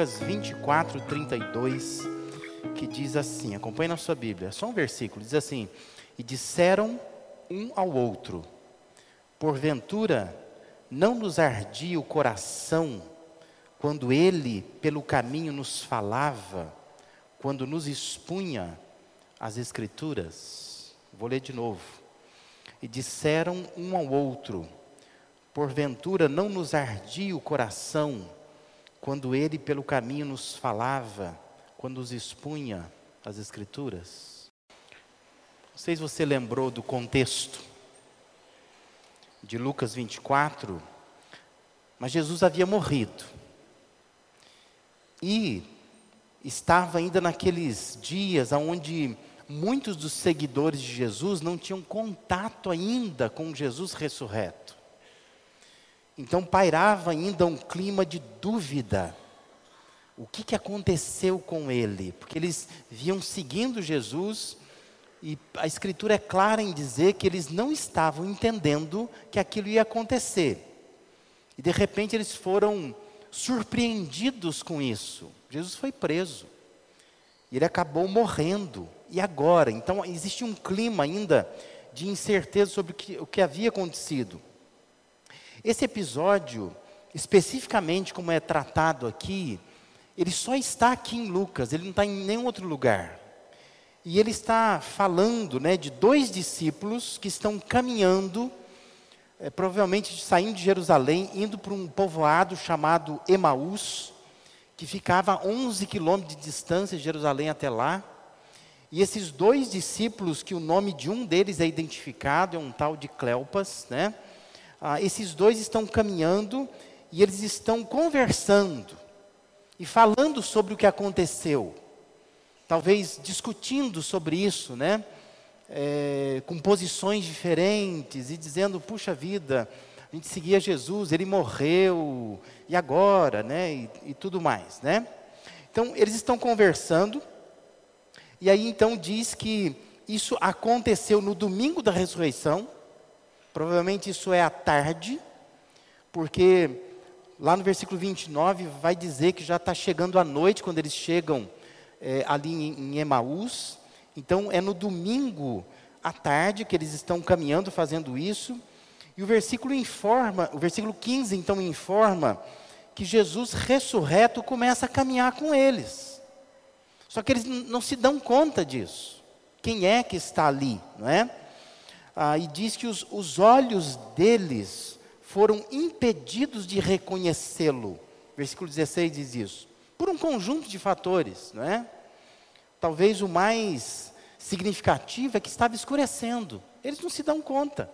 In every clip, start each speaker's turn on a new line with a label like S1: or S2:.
S1: Lucas 24, 32, que diz assim: acompanhe na sua Bíblia, só um versículo, diz assim: E disseram um ao outro, porventura não nos ardia o coração quando ele pelo caminho nos falava, quando nos expunha as Escrituras? Vou ler de novo. E disseram um ao outro, porventura não nos ardia o coração quando ele pelo caminho nos falava, quando nos expunha as Escrituras? Não sei se você lembrou do contexto de Lucas 24, mas Jesus havia morrido. E estava ainda naqueles dias onde muitos dos seguidores de Jesus não tinham contato ainda com Jesus ressurreto. Então pairava ainda um clima de dúvida. O que, que aconteceu com ele? Porque eles viam seguindo Jesus e a Escritura é clara em dizer que eles não estavam entendendo que aquilo ia acontecer. E de repente eles foram surpreendidos com isso. Jesus foi preso. E ele acabou morrendo. E agora? Então existe um clima ainda de incerteza sobre o que, o que havia acontecido. Esse episódio, especificamente como é tratado aqui, ele só está aqui em Lucas, ele não está em nenhum outro lugar. E ele está falando né, de dois discípulos que estão caminhando, é, provavelmente saindo de Jerusalém, indo para um povoado chamado Emaús, que ficava a 11 quilômetros de distância de Jerusalém até lá. E esses dois discípulos, que o nome de um deles é identificado, é um tal de Cleopas, né? Ah, esses dois estão caminhando e eles estão conversando e falando sobre o que aconteceu talvez discutindo sobre isso, né? É, com posições diferentes e dizendo, puxa vida, a gente seguia Jesus, ele morreu, e agora, né? E, e tudo mais, né? Então, eles estão conversando, e aí então diz que isso aconteceu no domingo da ressurreição, provavelmente isso é à tarde, porque lá no versículo 29 vai dizer que já está chegando a noite quando eles chegam é, ali em, em Emaús. Então, é no domingo à tarde que eles estão caminhando, fazendo isso. E o versículo informa, o versículo 15 então informa que Jesus ressurreto começa a caminhar com eles. Só que eles não se dão conta disso. Quem é que está ali, não é? Ah, e diz que os, os olhos deles foram impedidos de reconhecê-lo. Versículo 16 diz isso por um conjunto de fatores, não é? Talvez o mais significativo é que estava escurecendo. Eles não se dão conta.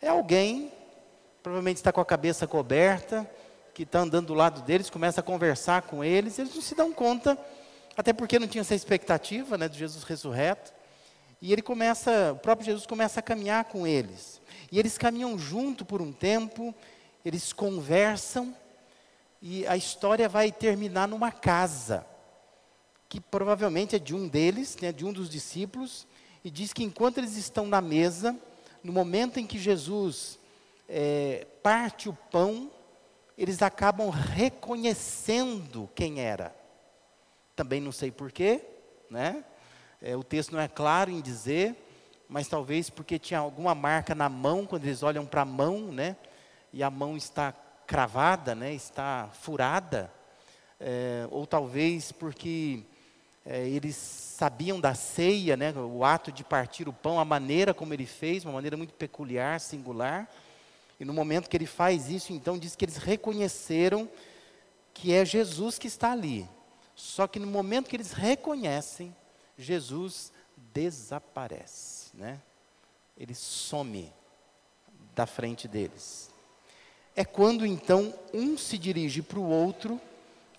S1: É alguém, provavelmente está com a cabeça coberta, que está andando do lado deles, começa a conversar com eles, eles não se dão conta, até porque não tinha essa expectativa né, de Jesus ressurreto. E ele começa, o próprio Jesus começa a caminhar com eles. E eles caminham junto por um tempo, eles conversam, e a história vai terminar numa casa, que provavelmente é de um deles, né, de um dos discípulos, e diz que enquanto eles estão na mesa, no momento em que Jesus é, parte o pão, eles acabam reconhecendo quem era. Também não sei porquê, né? É, o texto não é claro em dizer, mas talvez porque tinha alguma marca na mão, quando eles olham para a mão, né? E a mão está cravada, né, está furada, é, ou talvez porque é, eles sabiam da ceia, né, o ato de partir o pão, a maneira como ele fez, uma maneira muito peculiar, singular. E no momento que ele faz isso, então diz que eles reconheceram que é Jesus que está ali. Só que no momento que eles reconhecem, Jesus desaparece, né? Ele some da frente deles é quando então um se dirige para o outro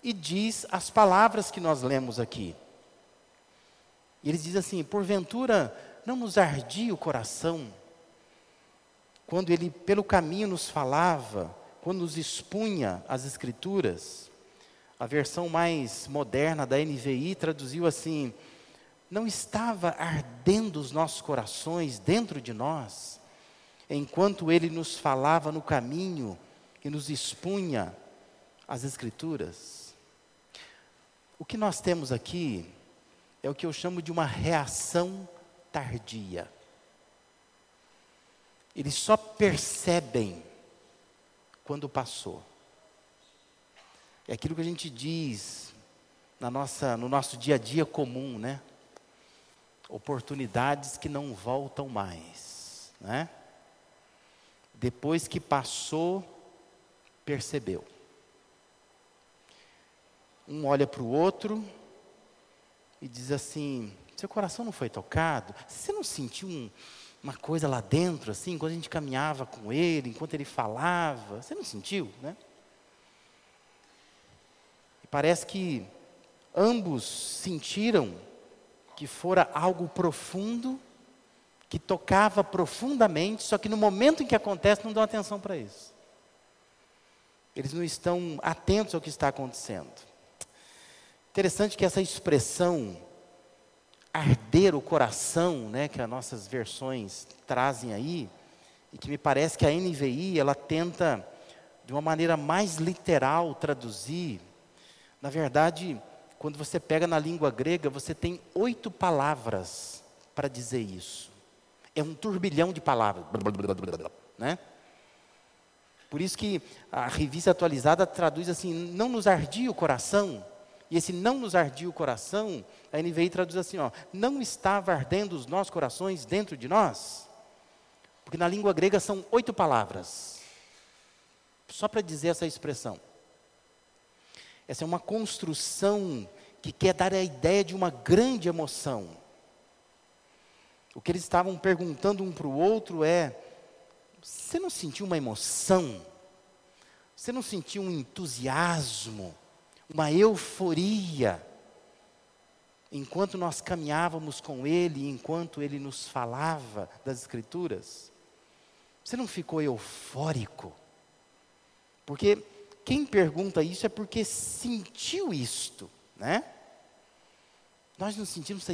S1: e diz as palavras que nós lemos aqui. E eles dizem assim: porventura não nos ardia o coração quando ele pelo caminho nos falava, quando nos expunha as Escrituras? A versão mais moderna da NVI traduziu assim: não estava ardendo os nossos corações dentro de nós? enquanto ele nos falava no caminho e nos expunha as Escrituras. O que nós temos aqui é o que eu chamo de uma reação tardia. Eles só percebem quando passou. É aquilo que a gente diz na nossa, no nosso dia a dia comum, né? Oportunidades que não voltam mais, né? Depois que passou, percebeu. Um olha para o outro e diz assim: seu coração não foi tocado? Você não sentiu um, uma coisa lá dentro, assim, quando a gente caminhava com ele, enquanto ele falava? Você não sentiu, né? E parece que ambos sentiram que fora algo profundo, que tocava profundamente, só que no momento em que acontece não dão atenção para isso. Eles não estão atentos ao que está acontecendo. Interessante que essa expressão arder o coração, né, que as nossas versões trazem aí, e que me parece que a NVI ela tenta de uma maneira mais literal traduzir. Na verdade, quando você pega na língua grega, você tem oito palavras para dizer isso. É um turbilhão de palavras, né? Por isso que a revista atualizada traduz assim: não nos ardia o coração. E esse não nos ardia o coração, a NVI traduz assim: ó, não estava ardendo os nossos corações dentro de nós? Porque na língua grega são oito palavras, só para dizer essa expressão. Essa é uma construção que quer dar a ideia de uma grande emoção. O que eles estavam perguntando um para o outro é: você não sentiu uma emoção? Você não sentiu um entusiasmo? Uma euforia? Enquanto nós caminhávamos com Ele, enquanto Ele nos falava das Escrituras? Você não ficou eufórico? Porque quem pergunta isso é porque sentiu isto, né? Nós não sentimos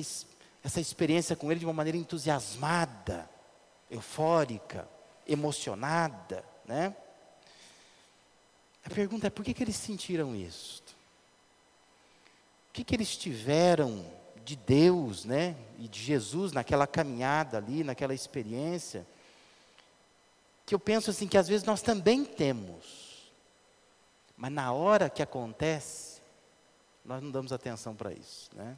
S1: essa, experiência com Ele de uma maneira entusiasmada, eufórica emocionada, né? A pergunta é por que, que eles sentiram isso? O que, que eles tiveram de Deus, né? E de Jesus naquela caminhada ali, naquela experiência? Que eu penso assim que às vezes nós também temos, mas na hora que acontece, nós não damos atenção para isso, né?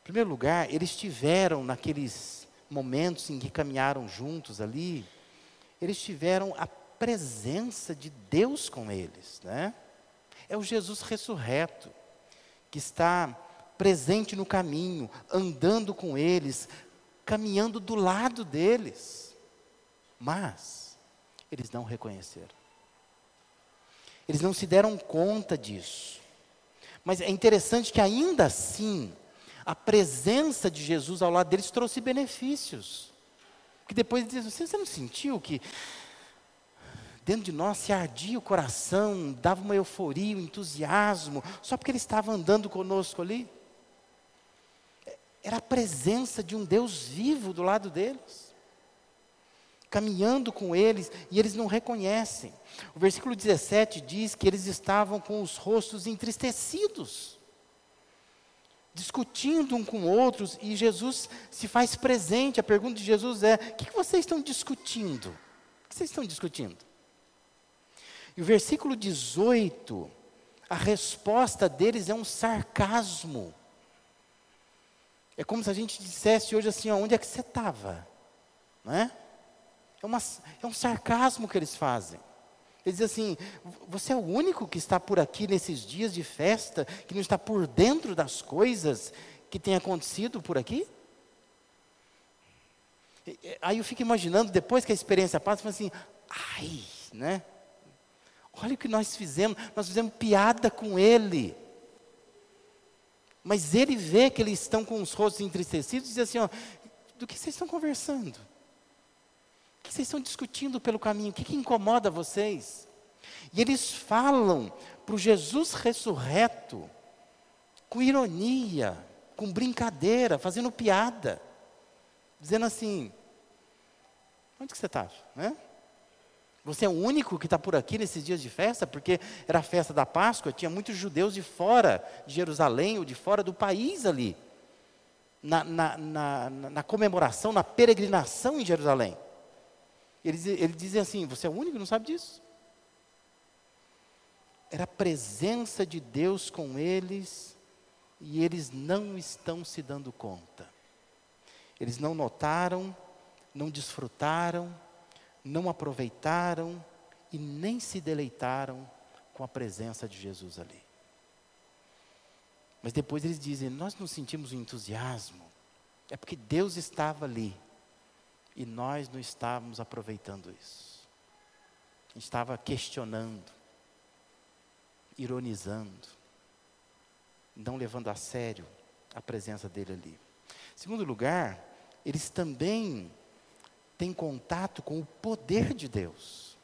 S1: Em primeiro lugar, eles tiveram naqueles momentos em que caminharam juntos ali, eles tiveram a presença de Deus com eles, né? É o Jesus ressurreto que está presente no caminho, andando com eles, caminhando do lado deles. Mas eles não reconheceram. Eles não se deram conta disso. Mas é interessante que ainda assim, a presença de Jesus ao lado deles trouxe benefícios. Porque depois diz, você não sentiu que dentro de nós se ardia o coração, dava uma euforia, um entusiasmo, só porque ele estava andando conosco ali? Era a presença de um Deus vivo do lado deles, caminhando com eles, e eles não reconhecem. O versículo 17 diz que eles estavam com os rostos entristecidos discutindo um com outros, e Jesus se faz presente. A pergunta de Jesus é: o que, vocês estão discutindo? O que vocês estão discutindo? E o versículo 18, a resposta deles é um sarcasmo. É como se a gente dissesse hoje assim: onde é que você estava? Não é? É, uma, é um sarcasmo que eles fazem. Ele diz assim: você é o único que está por aqui nesses dias de festa, que não está por dentro das coisas que têm acontecido por aqui? Aí eu fico imaginando, depois que a experiência passa, assim: ai, né? Olha o que nós fizemos, nós fizemos piada com ele. Mas ele vê que eles estão com os rostos entristecidos e diz assim: ó, do que vocês estão conversando? Que vocês estão discutindo pelo caminho? O que, que incomoda vocês? E eles falam para o Jesus ressurreto, com ironia, com brincadeira, fazendo piada, dizendo assim: onde que você está? Né? Você é o único que está por aqui nesses dias de festa, porque era a festa da Páscoa, tinha muitos judeus de fora de Jerusalém ou de fora do país ali, na, na, na, na comemoração, na peregrinação em Jerusalém. Eles, eles dizem assim: Você é o único que não sabe disso? Era a presença de Deus com eles e eles não estão se dando conta. Eles não notaram, não desfrutaram, não aproveitaram e nem se deleitaram com a presença de Jesus ali. Mas depois eles dizem: Nós não sentimos o entusiasmo, é porque Deus estava ali e nós não estávamos aproveitando isso. Estava questionando, ironizando, não levando a sério a presença dele ali. Segundo lugar, eles também têm contato com o poder de Deus.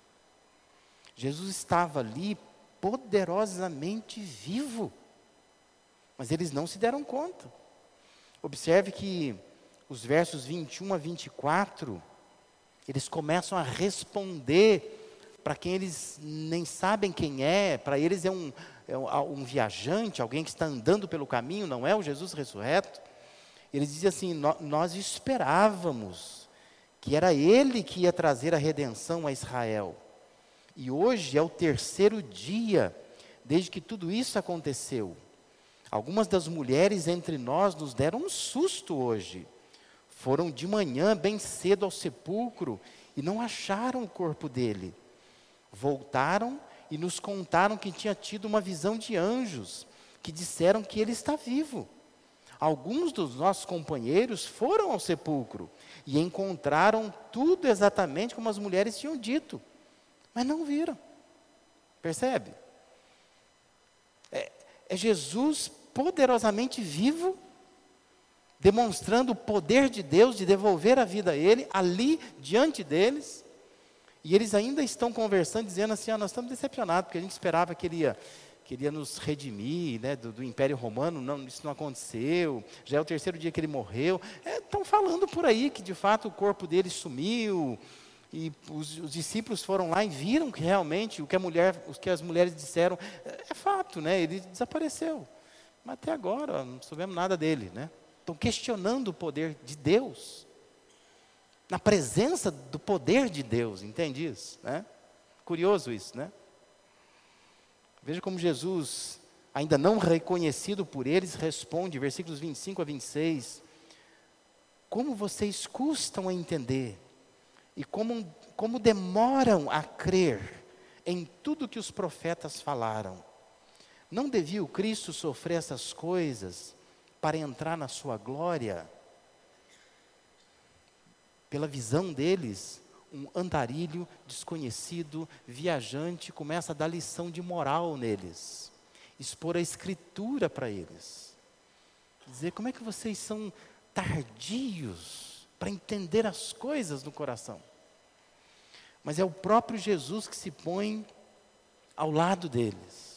S1: Jesus estava ali poderosamente vivo, mas eles não se deram conta. Observe que os versos 21 a 24, eles começam a responder para quem eles nem sabem quem é, para eles é um, é um viajante, alguém que está andando pelo caminho, não é o Jesus ressurreto. Eles dizem assim: Nós esperávamos que era Ele que ia trazer a redenção a Israel. E hoje é o terceiro dia desde que tudo isso aconteceu. Algumas das mulheres entre nós nos deram um susto hoje. Foram de manhã, bem cedo, ao sepulcro e não acharam o corpo dele. Voltaram e nos contaram que tinha tido uma visão de anjos, que disseram que ele está vivo. Alguns dos nossos companheiros foram ao sepulcro e encontraram tudo exatamente como as mulheres tinham dito, mas não viram. Percebe? É, é Jesus poderosamente vivo, demonstrando o poder de Deus de devolver a vida a Ele, ali diante deles. E eles ainda estão conversando, dizendo assim: ah, nós estamos decepcionados, porque a gente esperava que ele ia, que ele ia nos redimir né, do, do, Império Romano, não, isso não aconteceu, já é o terceiro dia que ele morreu. Estão é, falando por aí que de fato o corpo dele sumiu, e os, os, discípulos foram lá e viram que realmente o que, a mulher, o que as mulheres disseram é, é fato, né, ele desapareceu. Mas até agora não soubemos nada dele. Né? Estão questionando o poder de Deus na presença do poder de Deus, entende isso? Né? Curioso isso, né? Veja como Jesus, ainda não reconhecido por eles, responde, versículos 25 a 26. Como vocês custam a entender e como, como demoram a crer em tudo que os profetas falaram. Não devia o Cristo sofrer essas coisas para entrar na sua glória? pela visão deles, um andarilho desconhecido, viajante, começa a dar lição de moral neles, expor a escritura para eles, dizer como é que vocês são tardios para entender as coisas no coração. Mas é o próprio Jesus que se põe ao lado deles.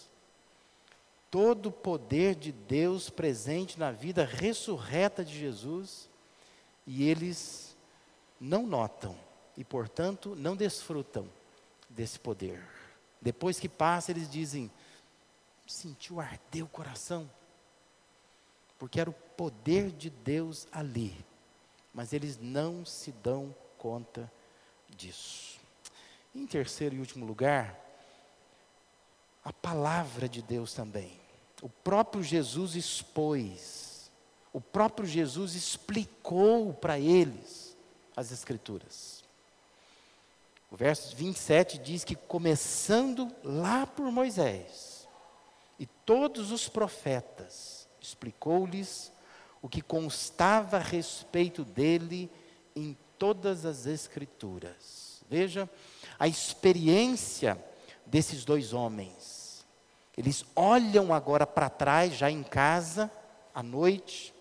S1: Todo o poder de Deus presente na vida ressurreta de Jesus, e eles não notam e, portanto, não desfrutam desse poder. Depois que passa, eles dizem: sentiu arder o coração, porque era o poder de Deus ali, mas eles não se dão conta disso. Em terceiro e último lugar, a palavra de Deus também. O próprio Jesus expôs, o próprio Jesus explicou para eles as Escrituras. O verso 27 diz que, começando lá por Moisés e todos os profetas, explicou-lhes o que constava a respeito dele em todas as Escrituras. Veja a experiência desses dois homens. Eles olham agora para trás, já em casa, à noite,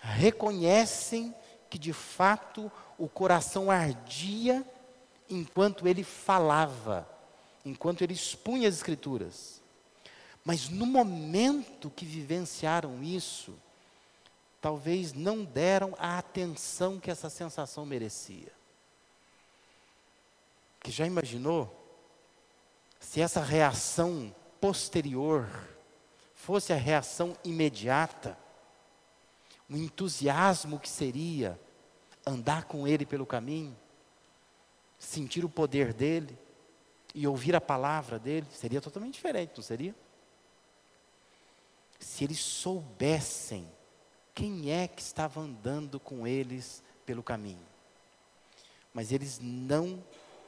S1: reconhecem que de fato o coração ardia enquanto ele falava, enquanto ele expunha as Escrituras. Mas no momento que vivenciaram isso, talvez não deram a atenção que essa sensação merecia. Que já imaginou se essa reação posterior fosse a reação imediata, o entusiasmo que seria andar com Ele pelo caminho, sentir o poder dEle e ouvir a palavra dEle, seria totalmente diferente, não seria? Se eles soubessem quem é que estava andando com eles pelo caminho. Mas eles não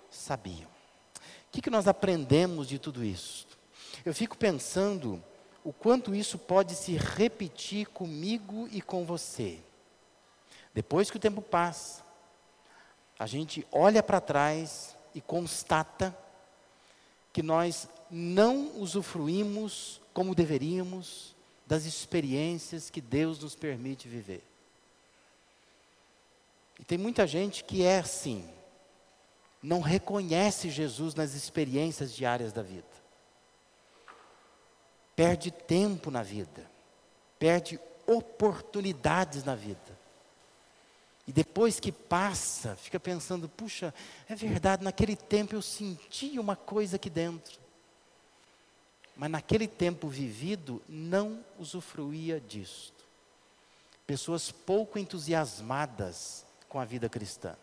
S1: sabiam. O que, que nós aprendemos de tudo isso? Eu fico pensando o quanto isso pode se repetir comigo e com você. Depois que o tempo passa, a gente olha para trás e constata que nós não usufruímos como deveríamos das experiências que Deus nos permite viver. E tem muita gente que é assim, não reconhece Jesus nas experiências diárias da vida perde tempo na vida, perde oportunidades na vida. E depois que passa, fica pensando: puxa, é verdade, naquele tempo eu senti uma coisa aqui dentro. Mas naquele tempo vivido, não usufruía disto. Pessoas pouco entusiasmadas com a vida cristã.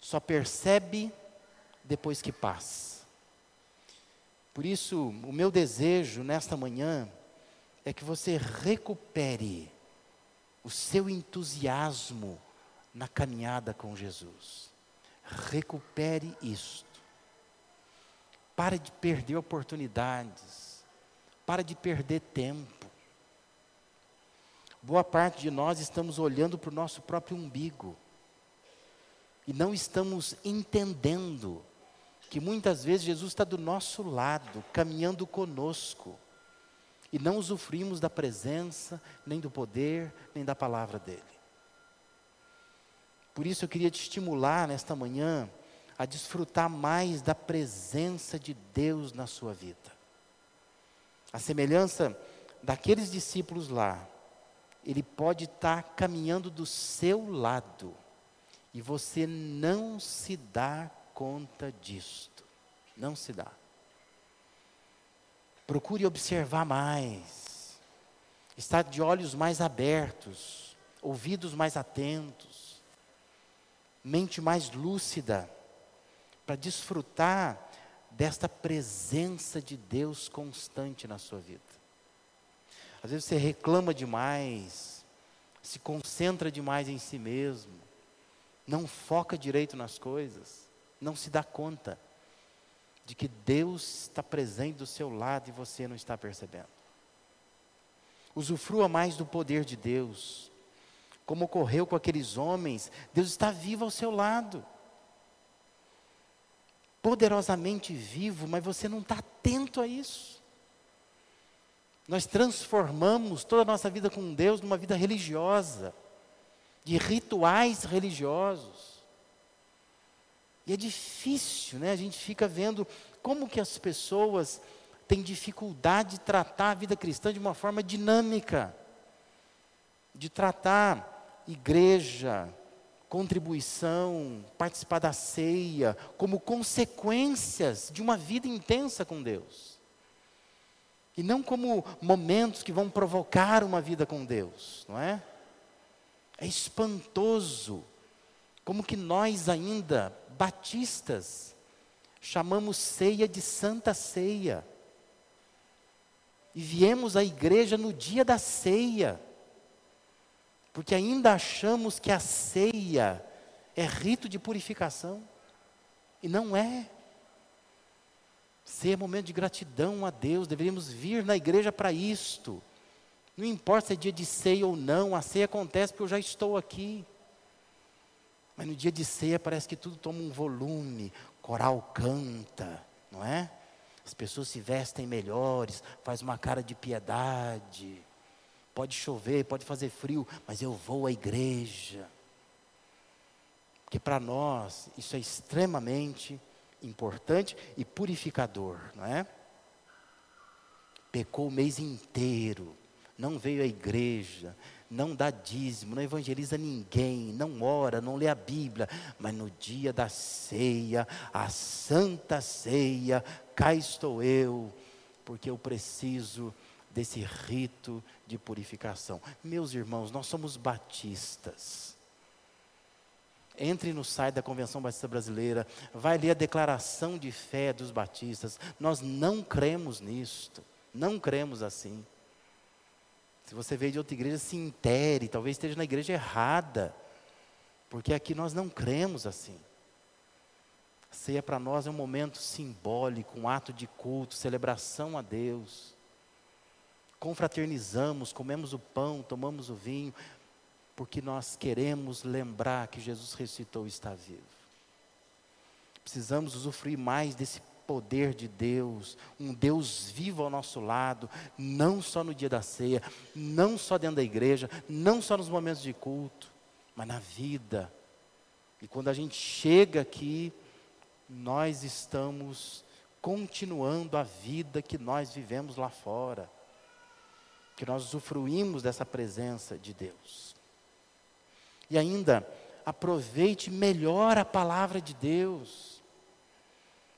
S1: Só percebe depois que passa. Por isso, o meu desejo nesta manhã é que você recupere o seu entusiasmo na caminhada com Jesus. Recupere isto. Pare de perder oportunidades. Para de perder tempo. Boa parte de nós estamos olhando para o nosso próprio umbigo e não estamos entendendo que muitas vezes Jesus está do nosso lado, caminhando conosco, e não usufruímos da presença, nem do poder, nem da palavra dEle. Por isso eu queria te estimular nesta manhã a desfrutar mais da presença de Deus na sua vida. A semelhança daqueles discípulos lá, ele pode estar caminhando do seu lado e você não se dá conta disto. Não se dá. Procure observar mais. Estar de olhos mais abertos, ouvidos mais atentos, mente mais lúcida, para desfrutar desta presença de Deus constante na sua vida. Às vezes você reclama demais, se concentra demais em si mesmo, não foca direito nas coisas não se dá conta de que Deus está presente do seu lado e você não está percebendo. Usufrua mais do poder de Deus. Como ocorreu com aqueles homens, Deus está vivo ao seu lado. Poderosamente vivo, mas você não está atento a isso. Nós transformamos toda a nossa vida com Deus numa vida religiosa, de rituais religiosos. E é difícil, né? A gente fica vendo como que as pessoas têm dificuldade de tratar a vida cristã de uma forma dinâmica, de tratar igreja, contribuição, participar da ceia, como consequências de uma vida intensa com Deus. E não como momentos que vão provocar uma vida com Deus, não é? É espantoso como que nós ainda, batistas, chamamos ceia de santa ceia. E viemos à igreja no dia da ceia. Porque ainda achamos que a ceia é rito de purificação. E não é. Ceia é momento de gratidão a Deus, deveríamos vir na igreja para isto. Não importa se é dia de ceia ou não, a ceia acontece porque eu já estou aqui. Mas no dia de ceia parece que tudo toma um volume, coral canta, não é? As pessoas se vestem melhores, faz uma cara de piedade. Pode chover, pode fazer frio, mas eu vou à igreja. Porque para nós isso é extremamente importante e purificador, não é? Pecou o mês inteiro, não veio à igreja, não dá dízimo, não evangeliza ninguém, não ora, não lê a Bíblia, mas no dia da ceia, a santa ceia, cá estou eu, porque eu preciso desse rito de purificação. Meus irmãos, nós somos batistas. Entre no site da Convenção Batista Brasileira, vai ler a declaração de fé dos batistas. Nós não cremos nisto, não cremos assim. Se você veio de outra igreja, se intere, talvez esteja na igreja errada, porque aqui nós não cremos assim. A ceia para nós é um momento simbólico, um ato de culto, celebração a Deus. Confraternizamos, comemos o pão, tomamos o vinho, porque nós queremos lembrar que Jesus ressuscitou e está vivo. Precisamos usufruir mais desse poder de Deus, um Deus vivo ao nosso lado, não só no dia da ceia, não só dentro da igreja, não só nos momentos de culto, mas na vida. E quando a gente chega aqui, nós estamos continuando a vida que nós vivemos lá fora, que nós usufruímos dessa presença de Deus. E ainda, aproveite melhor a palavra de Deus.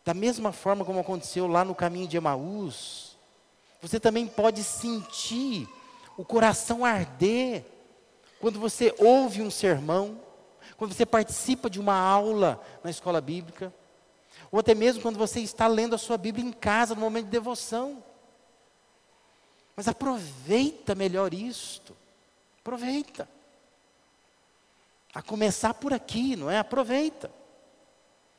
S1: Da mesma forma como aconteceu lá no caminho de Emaús, você também pode sentir o coração arder quando você ouve um sermão, quando você participa de uma aula na escola bíblica, ou até mesmo quando você está lendo a sua Bíblia em casa no momento de devoção. Mas aproveita melhor isto. Aproveita. A começar por aqui, não é? Aproveita.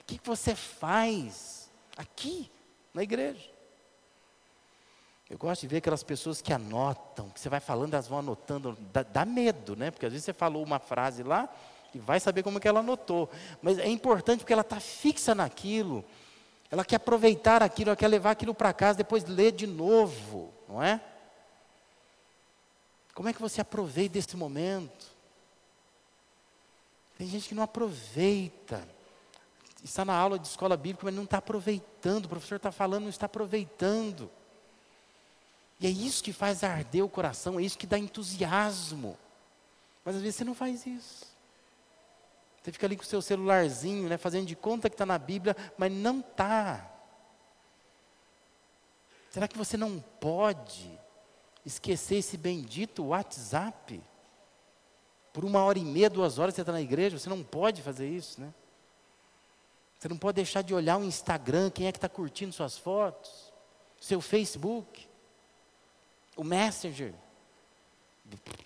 S1: O que você faz Aqui, na igreja. Eu gosto de ver aquelas pessoas que anotam, que você vai falando, elas vão anotando, dá, dá, medo, né? Porque às vezes você falou uma frase lá e vai saber como que ela anotou. Mas é importante porque ela está fixa naquilo, ela quer aproveitar aquilo, ela quer levar aquilo para casa, depois ler de novo, não é? Como é que você aproveita esse momento? Tem gente que não aproveita está na aula de escola bíblica, mas não está aproveitando. O professor está falando, não está aproveitando. E é isso que faz arder o coração, é isso que dá entusiasmo. Mas às vezes você não faz isso. Você fica ali com o seu celularzinho, né, fazendo de conta que está na Bíblia, mas não está. Será que você não pode esquecer esse bendito WhatsApp? Por uma hora e meia, duas horas você está na igreja, você não pode fazer isso, né? Você não pode deixar de olhar o Instagram, quem é que está curtindo suas fotos, seu Facebook, o Messenger,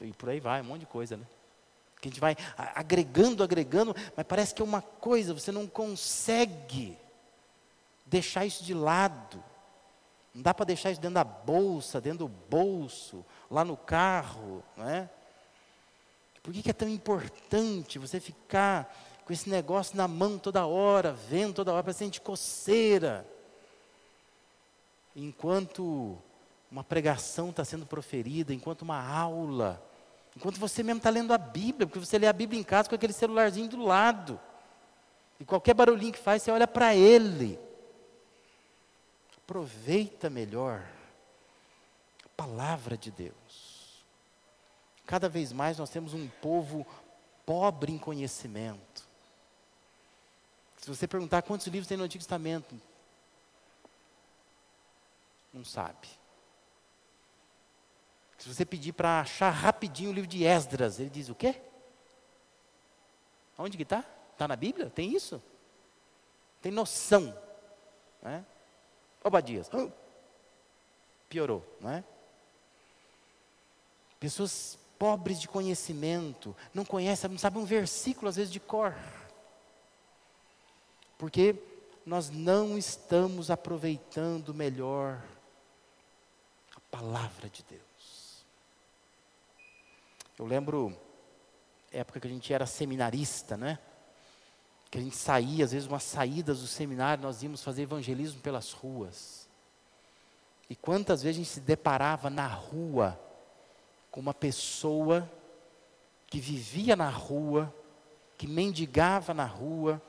S1: e por aí vai, um monte de coisa, né? Que a gente vai agregando, agregando, mas parece que é uma coisa, você não consegue deixar isso de lado. Não dá para deixar isso dentro da bolsa, dentro do bolso, lá no carro, não é? Por que, que é tão importante você ficar com esse negócio na mão toda hora, vendo toda hora, parece de coceira. Enquanto uma pregação está sendo proferida, enquanto uma aula, enquanto você mesmo está lendo a Bíblia, porque você lê a Bíblia em casa com aquele celularzinho do lado. E qualquer barulhinho que faz, você olha para ele. Aproveita melhor a palavra de Deus. Cada vez mais nós temos um povo pobre em conhecimento. Se você perguntar quantos livros tem no Antigo Testamento, não sabe. Se você pedir para achar rapidinho o livro de Esdras, ele diz o quê? Onde que está? Está na Bíblia? Tem isso? Tem noção. Né? Obadias. Piorou, não é? Pessoas pobres de conhecimento, não conhecem, não sabem um versículo às vezes de cor. Porque nós não estamos aproveitando melhor a palavra de Deus. Eu lembro época que a gente era seminarista, né? Que a gente saía, às vezes, umas saídas do seminário, nós íamos fazer evangelismo pelas ruas. E quantas vezes a gente se deparava na rua com uma pessoa que vivia na rua, que mendigava na rua,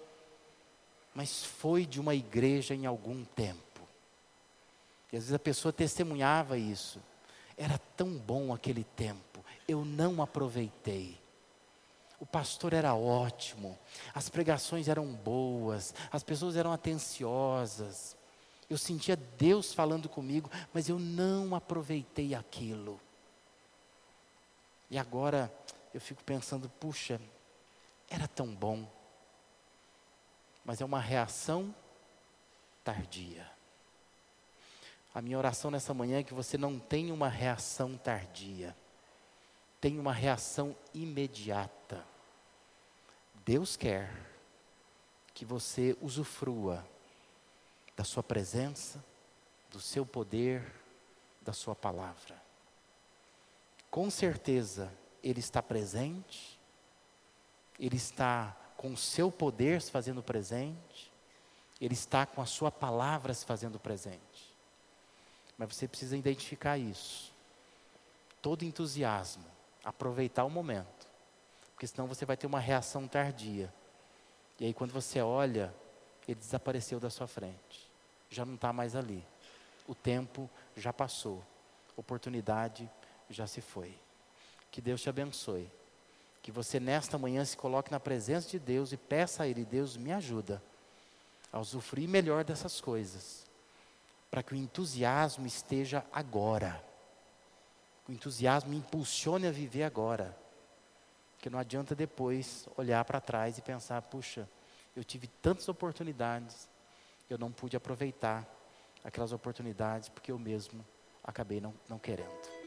S1: mas foi de uma igreja em algum tempo. E às vezes a pessoa testemunhava isso. Era tão bom aquele tempo. eu não aproveitei. O pastor era ótimo, as pregações eram boas, as pessoas eram atenciosas. Eu sentia Deus falando comigo, mas eu não aproveitei aquilo. E agora eu fico pensando, puxa, era tão bom. Mas é uma reação tardia. A minha oração nessa manhã é que você não tenha uma reação tardia tem uma reação imediata. Deus quer que você usufrua da sua presença, do seu poder, da sua palavra. Com certeza, Ele está presente, Ele está com o seu poder se fazendo presente, Ele está com a sua palavra se fazendo presente. Mas você precisa identificar isso. Todo entusiasmo aproveitar o momento, porque senão você vai ter uma reação tardia. E aí, quando você olha, ele desapareceu da sua frente, já não está mais ali. O tempo já passou, oportunidade já se foi. Que Deus te abençoe. Que você nesta manhã se coloque na presença de Deus e peça a Ele, Deus me ajuda a usufruir melhor dessas coisas, para que o entusiasmo esteja agora o entusiasmo impulsione a viver agora. Porque não adianta depois olhar para trás e pensar: puxa, eu tive tantas oportunidades, eu não pude aproveitar aquelas oportunidades porque eu mesmo acabei não, não querendo.